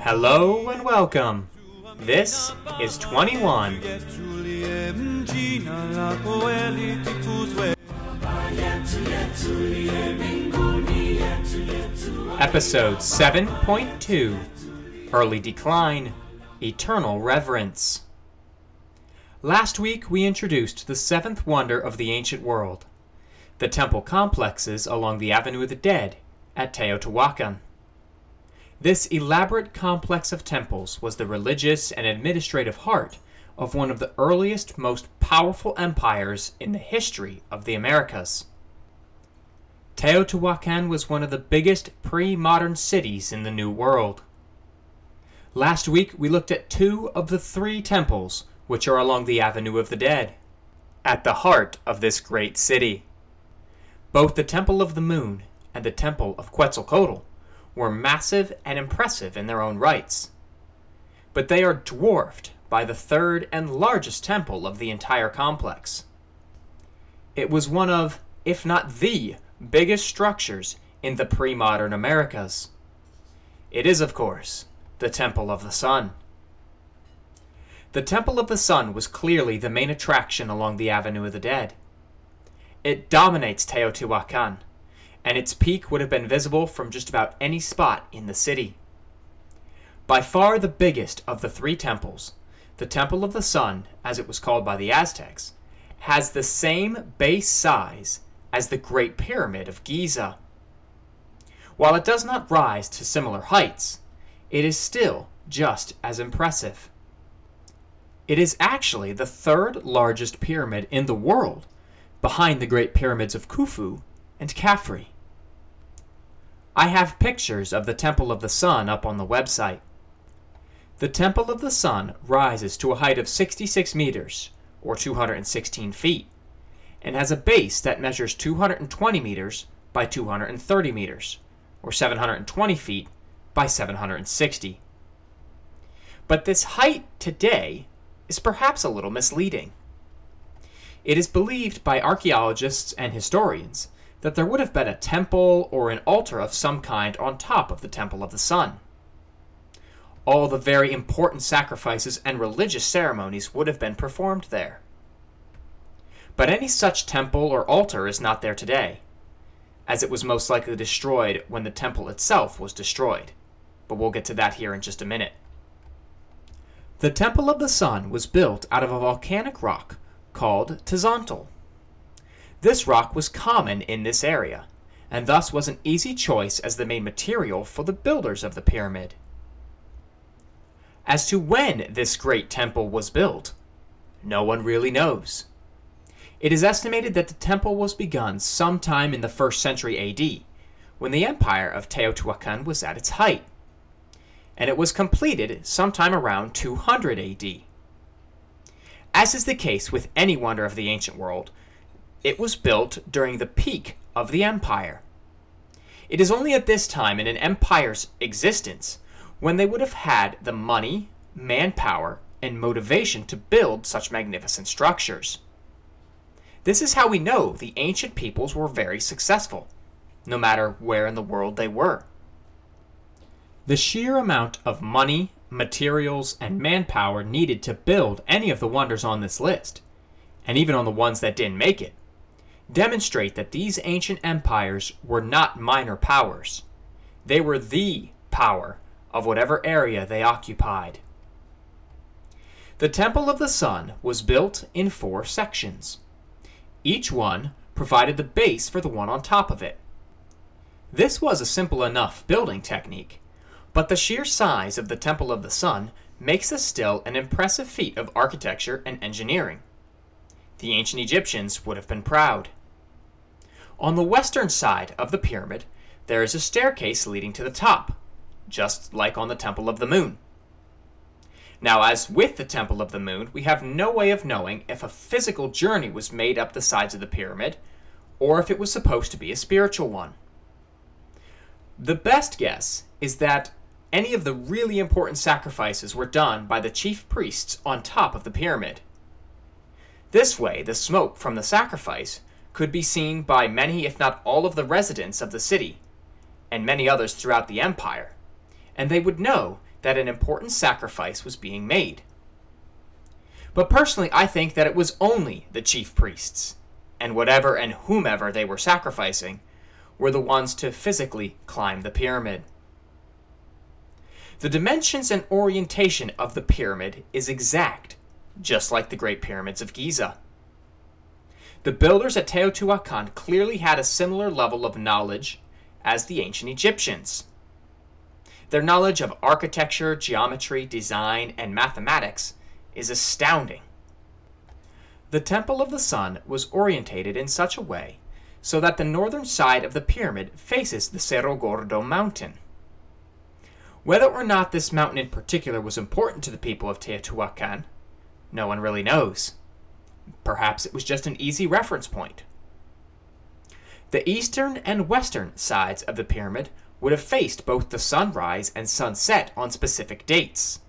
Hello and welcome. This is 21. Episode 7.2 Early Decline Eternal Reverence. Last week we introduced the seventh wonder of the ancient world the temple complexes along the Avenue of the Dead at Teotihuacan. This elaborate complex of temples was the religious and administrative heart of one of the earliest, most powerful empires in the history of the Americas. Teotihuacan was one of the biggest pre modern cities in the New World. Last week we looked at two of the three temples which are along the Avenue of the Dead, at the heart of this great city. Both the Temple of the Moon and the Temple of Quetzalcoatl were massive and impressive in their own rights. But they are dwarfed by the third and largest temple of the entire complex. It was one of, if not the, biggest structures in the pre modern Americas. It is, of course, the Temple of the Sun. The Temple of the Sun was clearly the main attraction along the Avenue of the Dead. It dominates Teotihuacan, and its peak would have been visible from just about any spot in the city. By far the biggest of the three temples, the Temple of the Sun, as it was called by the Aztecs, has the same base size as the Great Pyramid of Giza. While it does not rise to similar heights, it is still just as impressive. It is actually the third largest pyramid in the world, behind the Great Pyramids of Khufu and Khafre. I have pictures of the Temple of the Sun up on the website. The Temple of the Sun rises to a height of 66 meters, or 216 feet, and has a base that measures 220 meters by 230 meters, or 720 feet by 760. But this height today is perhaps a little misleading. It is believed by archaeologists and historians that there would have been a temple or an altar of some kind on top of the Temple of the Sun. All the very important sacrifices and religious ceremonies would have been performed there. But any such temple or altar is not there today, as it was most likely destroyed when the temple itself was destroyed. But we'll get to that here in just a minute. The Temple of the Sun was built out of a volcanic rock called tezontle. This rock was common in this area, and thus was an easy choice as the main material for the builders of the pyramid. As to when this great temple was built, no one really knows. It is estimated that the temple was begun sometime in the 1st century AD, when the empire of Teotihuacan was at its height and it was completed sometime around 200 AD. As is the case with any wonder of the ancient world, it was built during the peak of the empire. It is only at this time in an empire's existence when they would have had the money, manpower, and motivation to build such magnificent structures. This is how we know the ancient peoples were very successful, no matter where in the world they were. The sheer amount of money, materials, and manpower needed to build any of the wonders on this list, and even on the ones that didn't make it, demonstrate that these ancient empires were not minor powers. They were the power of whatever area they occupied. The Temple of the Sun was built in four sections. Each one provided the base for the one on top of it. This was a simple enough building technique, but the sheer size of the Temple of the Sun makes this still an impressive feat of architecture and engineering. The ancient Egyptians would have been proud. On the western side of the pyramid, there is a staircase leading to the top, just like on the Temple of the Moon. Now, as with the Temple of the Moon, we have no way of knowing if a physical journey was made up the sides of the pyramid, or if it was supposed to be a spiritual one. The best guess is that any of the really important sacrifices were done by the chief priests on top of the pyramid. This way, the smoke from the sacrifice could be seen by many, if not all, of the residents of the city, and many others throughout the empire, and they would know that an important sacrifice was being made. But personally, I think that it was only the chief priests, and whatever and whomever they were sacrificing, were the ones to physically climb the pyramid. The dimensions and orientation of the pyramid is exact, just like the Great Pyramids of Giza. The builders at Teotihuacan clearly had a similar level of knowledge as the ancient Egyptians. Their knowledge of architecture, geometry, design, and mathematics is astounding. The Temple of the Sun was orientated in such a way so that the northern side of the pyramid faces the Cerro Gordo mountain. Whether or not this mountain in particular was important to the people of Teotihuacan, no one really knows. Perhaps it was just an easy reference point. The eastern and western sides of the pyramid would have faced both the sunrise and sunset on specific dates.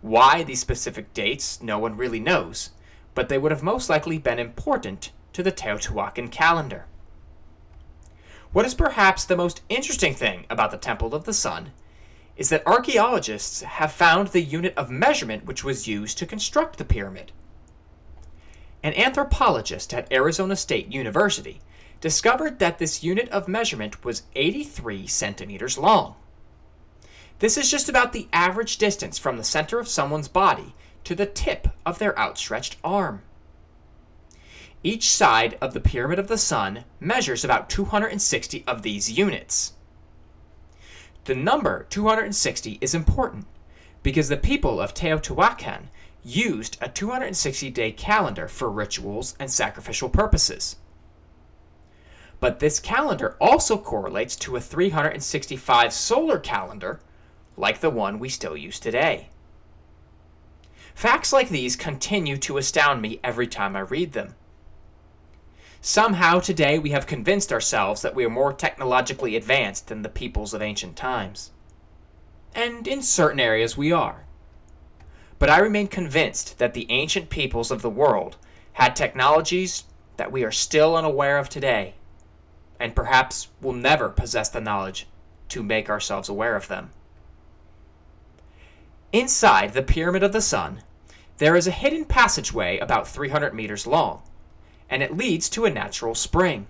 Why these specific dates, no one really knows, but they would have most likely been important to the Teotihuacan calendar. What is perhaps the most interesting thing about the Temple of the Sun is that archaeologists have found the unit of measurement which was used to construct the pyramid. An anthropologist at Arizona State University discovered that this unit of measurement was 83 centimeters long. This is just about the average distance from the center of someone's body to the tip of their outstretched arm. Each side of the Pyramid of the Sun measures about 260 of these units. The number 260 is important because the people of Teotihuacan used a 260 day calendar for rituals and sacrificial purposes. But this calendar also correlates to a 365 solar calendar, like the one we still use today. Facts like these continue to astound me every time I read them. Somehow today we have convinced ourselves that we are more technologically advanced than the peoples of ancient times. And in certain areas we are. But I remain convinced that the ancient peoples of the world had technologies that we are still unaware of today and perhaps will never possess the knowledge to make ourselves aware of them. Inside the Pyramid of the Sun, there is a hidden passageway about 300 meters long, and it leads to a natural spring.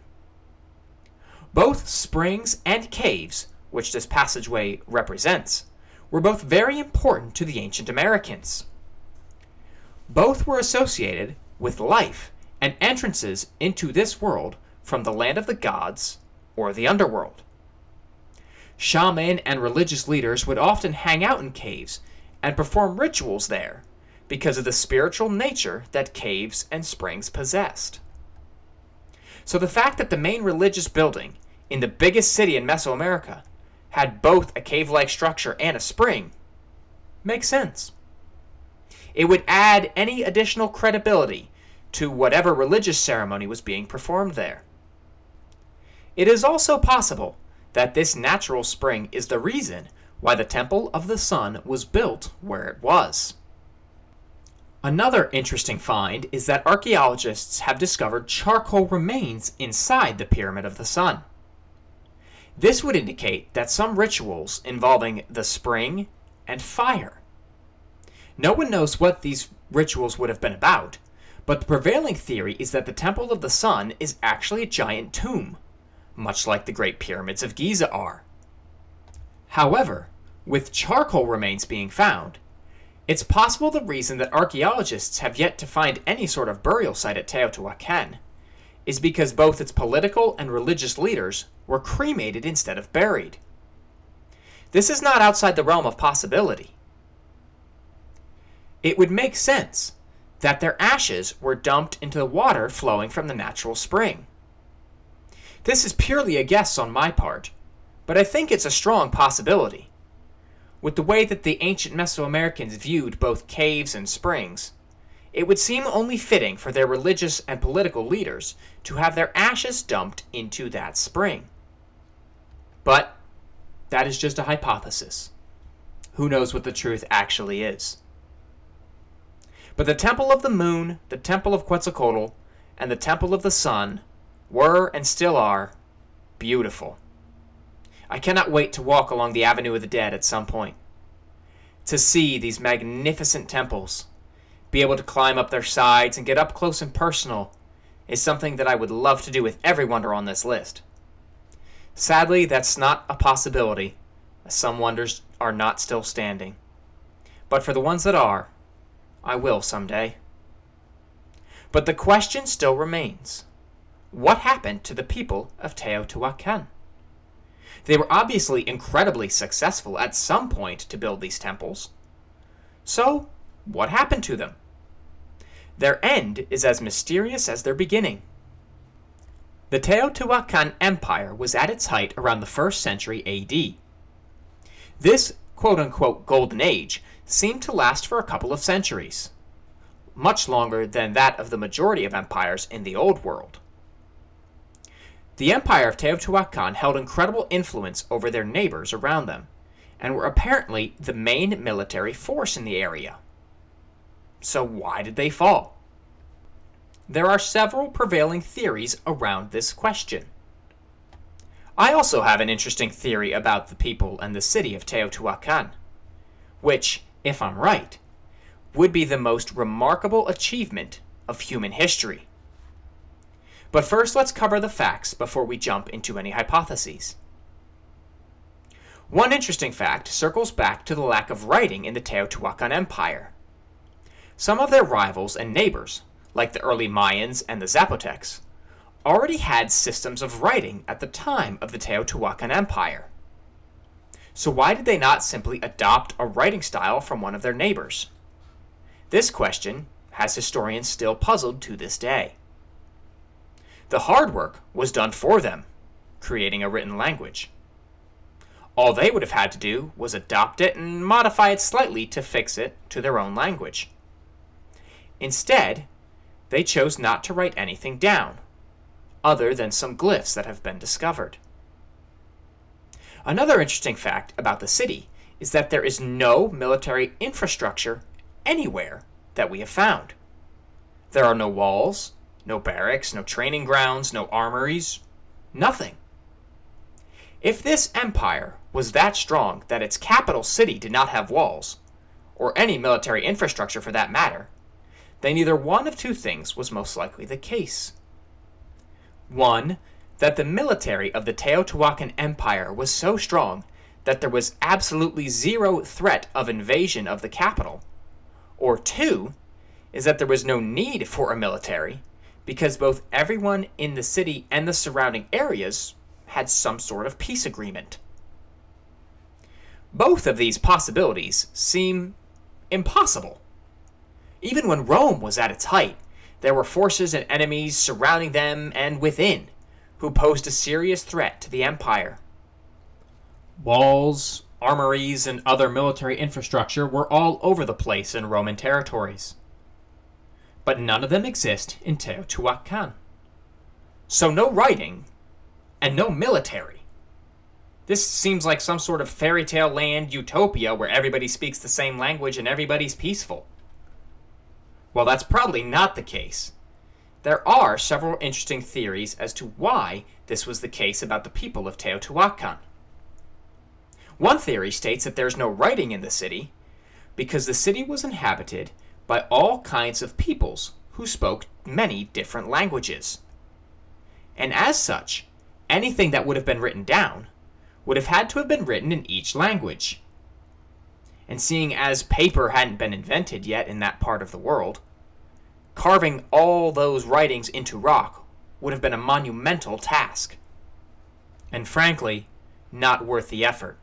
Both springs and caves, which this passageway represents, were both very important to the ancient Americans. Both were associated with life and entrances into this world from the land of the gods or the underworld. Shaman and religious leaders would often hang out in caves and perform rituals there because of the spiritual nature that caves and springs possessed. So the fact that the main religious building in the biggest city in Mesoamerica had both a cave like structure and a spring makes sense. It would add any additional credibility to whatever religious ceremony was being performed there. It is also possible that this natural spring is the reason why the Temple of the Sun was built where it was. Another interesting find is that archaeologists have discovered charcoal remains inside the Pyramid of the Sun. This would indicate that some rituals involving the spring and fire. No one knows what these rituals would have been about, but the prevailing theory is that the Temple of the Sun is actually a giant tomb much like the Great Pyramids of Giza are. However, with charcoal remains being found, it's possible the reason that archaeologists have yet to find any sort of burial site at Teotihuacan is because both its political and religious leaders were cremated instead of buried. This is not outside the realm of possibility. It would make sense that their ashes were dumped into the water flowing from the natural spring. This is purely a guess on my part, but I think it's a strong possibility. With the way that the ancient Mesoamericans viewed both caves and springs, it would seem only fitting for their religious and political leaders to have their ashes dumped into that spring. But that is just a hypothesis. Who knows what the truth actually is? But the Temple of the Moon, the Temple of Quetzalcoatl, and the Temple of the Sun were and still are beautiful. I cannot wait to walk along the Avenue of the Dead at some point. To see these magnificent temples, be able to climb up their sides and get up close and personal, is something that I would love to do with every wonder on this list. Sadly, that's not a possibility, as some wonders are not still standing. But for the ones that are, I will someday. But the question still remains what happened to the people of Teotihuacan? They were obviously incredibly successful at some point to build these temples. So, what happened to them? Their end is as mysterious as their beginning. The Teotihuacan Empire was at its height around the 1st century AD. This quote unquote golden age seemed to last for a couple of centuries, much longer than that of the majority of empires in the Old World. The Empire of Teotihuacan held incredible influence over their neighbors around them, and were apparently the main military force in the area. So, why did they fall? There are several prevailing theories around this question. I also have an interesting theory about the people and the city of Teotihuacan, which, if I'm right, would be the most remarkable achievement of human history. But first, let's cover the facts before we jump into any hypotheses. One interesting fact circles back to the lack of writing in the Teotihuacan Empire. Some of their rivals and neighbors, like the early Mayans and the Zapotecs, already had systems of writing at the time of the Teotihuacan Empire. So why did they not simply adopt a writing style from one of their neighbors? This question has historians still puzzled to this day. The hard work was done for them, creating a written language. All they would have had to do was adopt it and modify it slightly to fix it to their own language. Instead, they chose not to write anything down, other than some glyphs that have been discovered. Another interesting fact about the city is that there is no military infrastructure anywhere that we have found. There are no walls, no barracks, no training grounds, no armories, nothing. If this empire was that strong that its capital city did not have walls, or any military infrastructure for that matter, then either one of two things was most likely the case. One, that the military of the Teotihuacan Empire was so strong that there was absolutely zero threat of invasion of the capital. Or two, is that there was no need for a military because both everyone in the city and the surrounding areas had some sort of peace agreement. Both of these possibilities seem impossible. Even when Rome was at its height, there were forces and enemies surrounding them and within who posed a serious threat to the empire. Walls, armories, and other military infrastructure were all over the place in Roman territories but none of them exist in Teotihuacan. So no writing, and no military. This seems like some sort of fairy tale land utopia where everybody speaks the same language and everybody's peaceful. Well, that's probably not the case. There are several interesting theories as to why this was the case about the people of Teotihuacan. One theory states that there's no writing in the city because the city was inhabited by all kinds of peoples who spoke many different languages. And as such, anything that would have been written down would have had to have been written in each language. And seeing as paper hadn't been invented yet in that part of the world, carving all those writings into rock would have been a monumental task. And frankly, not worth the effort.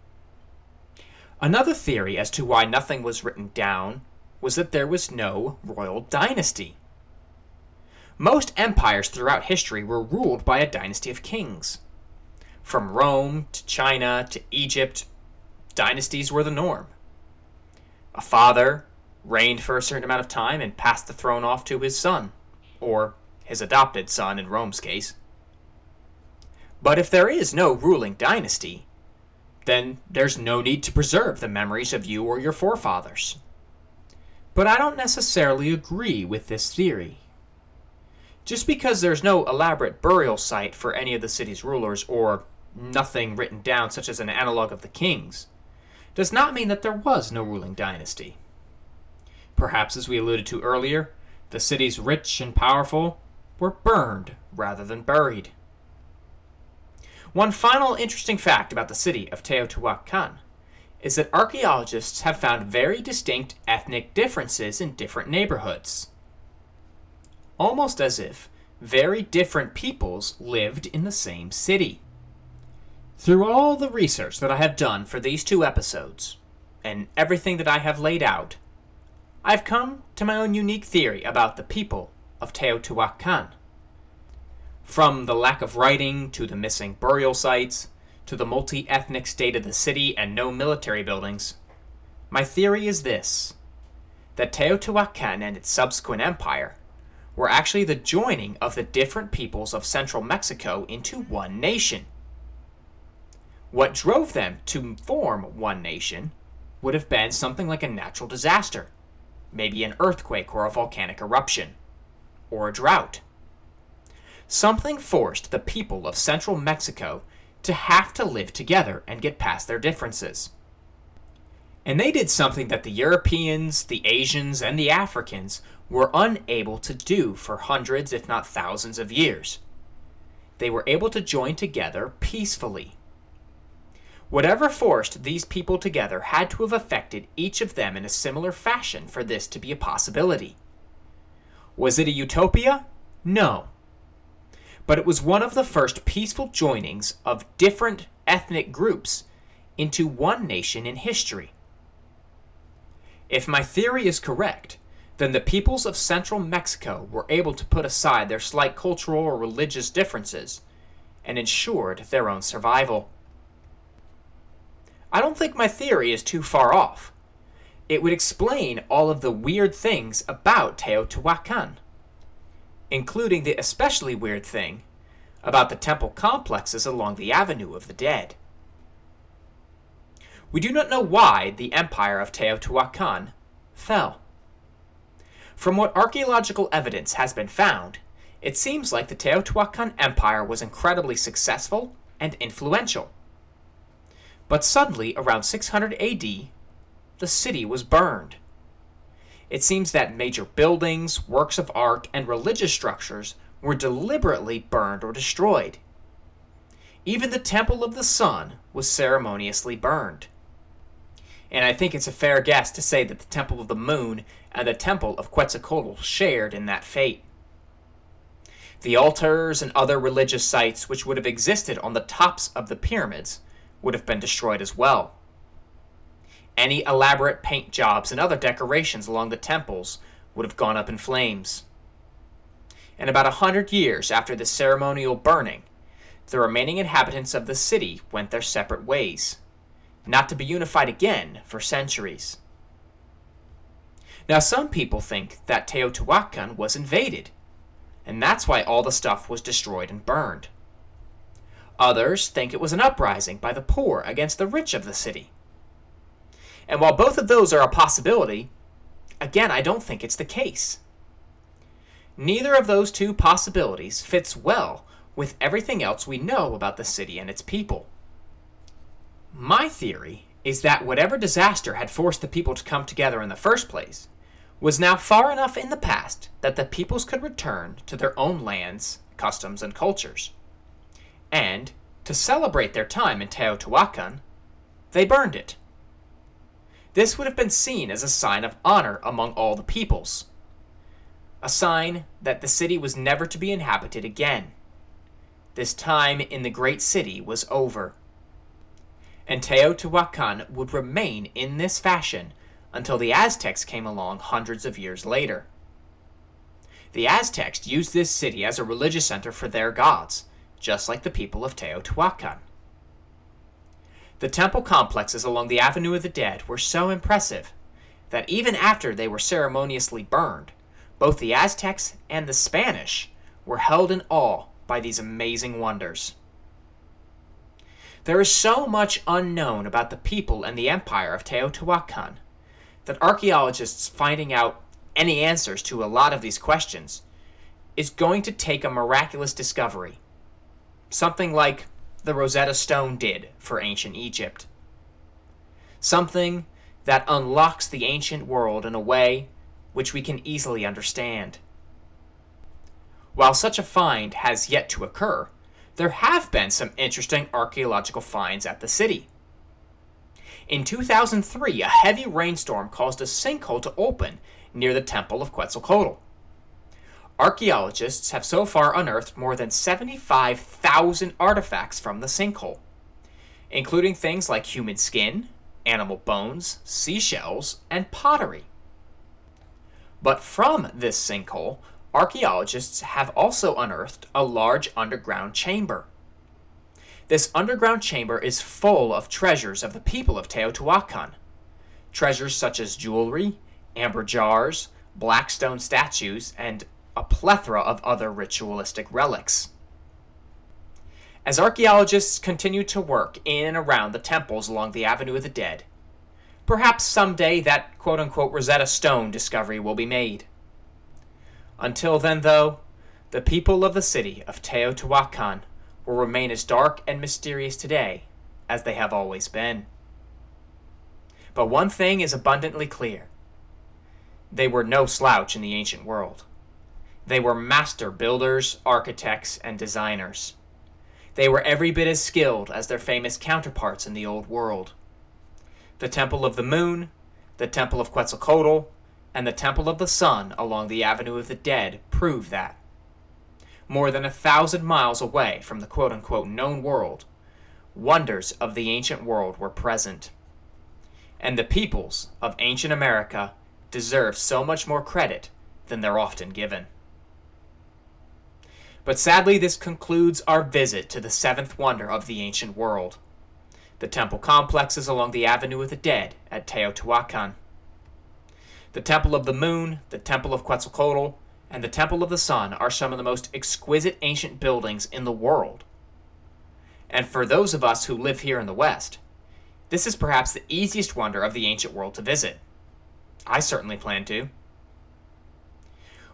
Another theory as to why nothing was written down was that there was no royal dynasty. Most empires throughout history were ruled by a dynasty of kings. From Rome to China to Egypt, dynasties were the norm. A father reigned for a certain amount of time and passed the throne off to his son, or his adopted son in Rome's case. But if there is no ruling dynasty, then there's no need to preserve the memories of you or your forefathers. But I don't necessarily agree with this theory. Just because there's no elaborate burial site for any of the city's rulers or nothing written down such as an analog of the kings, does not mean that there was no ruling dynasty. Perhaps, as we alluded to earlier, the cities rich and powerful were burned rather than buried. One final interesting fact about the city of Teotihuacan is that archaeologists have found very distinct ethnic differences in different neighborhoods. Almost as if very different peoples lived in the same city. Through all the research that I have done for these two episodes, and everything that I have laid out, I've come to my own unique theory about the people of Teotihuacan. From the lack of writing to the missing burial sites to the multi ethnic state of the city and no military buildings, my theory is this that Teotihuacan and its subsequent empire were actually the joining of the different peoples of central Mexico into one nation. What drove them to form one nation would have been something like a natural disaster, maybe an earthquake or a volcanic eruption, or a drought. Something forced the people of central Mexico to have to live together and get past their differences. And they did something that the Europeans, the Asians, and the Africans were unable to do for hundreds, if not thousands, of years. They were able to join together peacefully. Whatever forced these people together had to have affected each of them in a similar fashion for this to be a possibility. Was it a utopia? No. But it was one of the first peaceful joinings of different ethnic groups into one nation in history. If my theory is correct, then the peoples of central Mexico were able to put aside their slight cultural or religious differences and ensured their own survival. I don't think my theory is too far off. It would explain all of the weird things about Teotihuacan, including the especially weird thing about the temple complexes along the Avenue of the Dead. We do not know why the empire of Teotihuacan fell. From what archaeological evidence has been found, it seems like the Teotihuacan Empire was incredibly successful and influential. But suddenly, around 600 AD, the city was burned. It seems that major buildings, works of art, and religious structures were deliberately burned or destroyed. Even the Temple of the Sun was ceremoniously burned and I think it's a fair guess to say that the Temple of the Moon and the Temple of Quetzalcoatl shared in that fate. The altars and other religious sites which would have existed on the tops of the pyramids would have been destroyed as well. Any elaborate paint jobs and other decorations along the temples would have gone up in flames. And about a hundred years after the ceremonial burning, the remaining inhabitants of the city went their separate ways not to be unified again for centuries. Now, some people think that Teotihuacan was invaded, and that's why all the stuff was destroyed and burned. Others think it was an uprising by the poor against the rich of the city. And while both of those are a possibility, again, I don't think it's the case. Neither of those two possibilities fits well with everything else we know about the city and its people. My theory is that whatever disaster had forced the people to come together in the first place was now far enough in the past that the peoples could return to their own lands, customs, and cultures. And, to celebrate their time in Teotihuacan, they burned it. This would have been seen as a sign of honor among all the peoples, a sign that the city was never to be inhabited again. This time in the great city was over and Teotihuacan would remain in this fashion until the Aztecs came along hundreds of years later. The Aztecs used this city as a religious center for their gods, just like the people of Teotihuacan. The temple complexes along the Avenue of the Dead were so impressive that even after they were ceremoniously burned, both the Aztecs and the Spanish were held in awe by these amazing wonders. There is so much unknown about the people and the empire of Teotihuacan that archaeologists finding out any answers to a lot of these questions is going to take a miraculous discovery. Something like the Rosetta Stone did for ancient Egypt. Something that unlocks the ancient world in a way which we can easily understand. While such a find has yet to occur, there have been some interesting archaeological finds at the city. In 2003, a heavy rainstorm caused a sinkhole to open near the Temple of Quetzalcoatl. Archaeologists have so far unearthed more than 75,000 artifacts from the sinkhole, including things like human skin, animal bones, seashells, and pottery. But from this sinkhole, archaeologists have also unearthed a large underground chamber. This underground chamber is full of treasures of the people of Teotihuacan. Treasures such as jewelry, amber jars, black stone statues, and a plethora of other ritualistic relics. As archaeologists continue to work in and around the temples along the Avenue of the Dead, perhaps someday that quote unquote Rosetta Stone discovery will be made. Until then, though, the people of the city of Teotihuacan will remain as dark and mysterious today as they have always been. But one thing is abundantly clear they were no slouch in the ancient world. They were master builders, architects, and designers. They were every bit as skilled as their famous counterparts in the old world. The Temple of the Moon, the Temple of Quetzalcoatl, and the Temple of the Sun along the Avenue of the Dead prove that. More than a thousand miles away from the quote unquote known world, wonders of the ancient world were present. And the peoples of ancient America deserve so much more credit than they're often given. But sadly, this concludes our visit to the seventh wonder of the ancient world the temple complexes along the Avenue of the Dead at Teotihuacan. The Temple of the Moon, the Temple of Quetzalcoatl, and the Temple of the Sun are some of the most exquisite ancient buildings in the world. And for those of us who live here in the West, this is perhaps the easiest wonder of the ancient world to visit. I certainly plan to.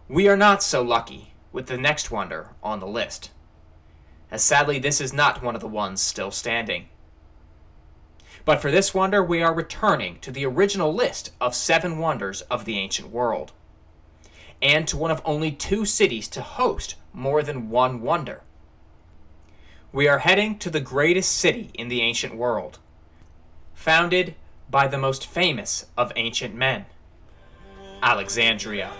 We are not so lucky with the next wonder on the list, as sadly this is not one of the ones still standing. But for this wonder, we are returning to the original list of seven wonders of the ancient world, and to one of only two cities to host more than one wonder. We are heading to the greatest city in the ancient world, founded by the most famous of ancient men, Alexandria.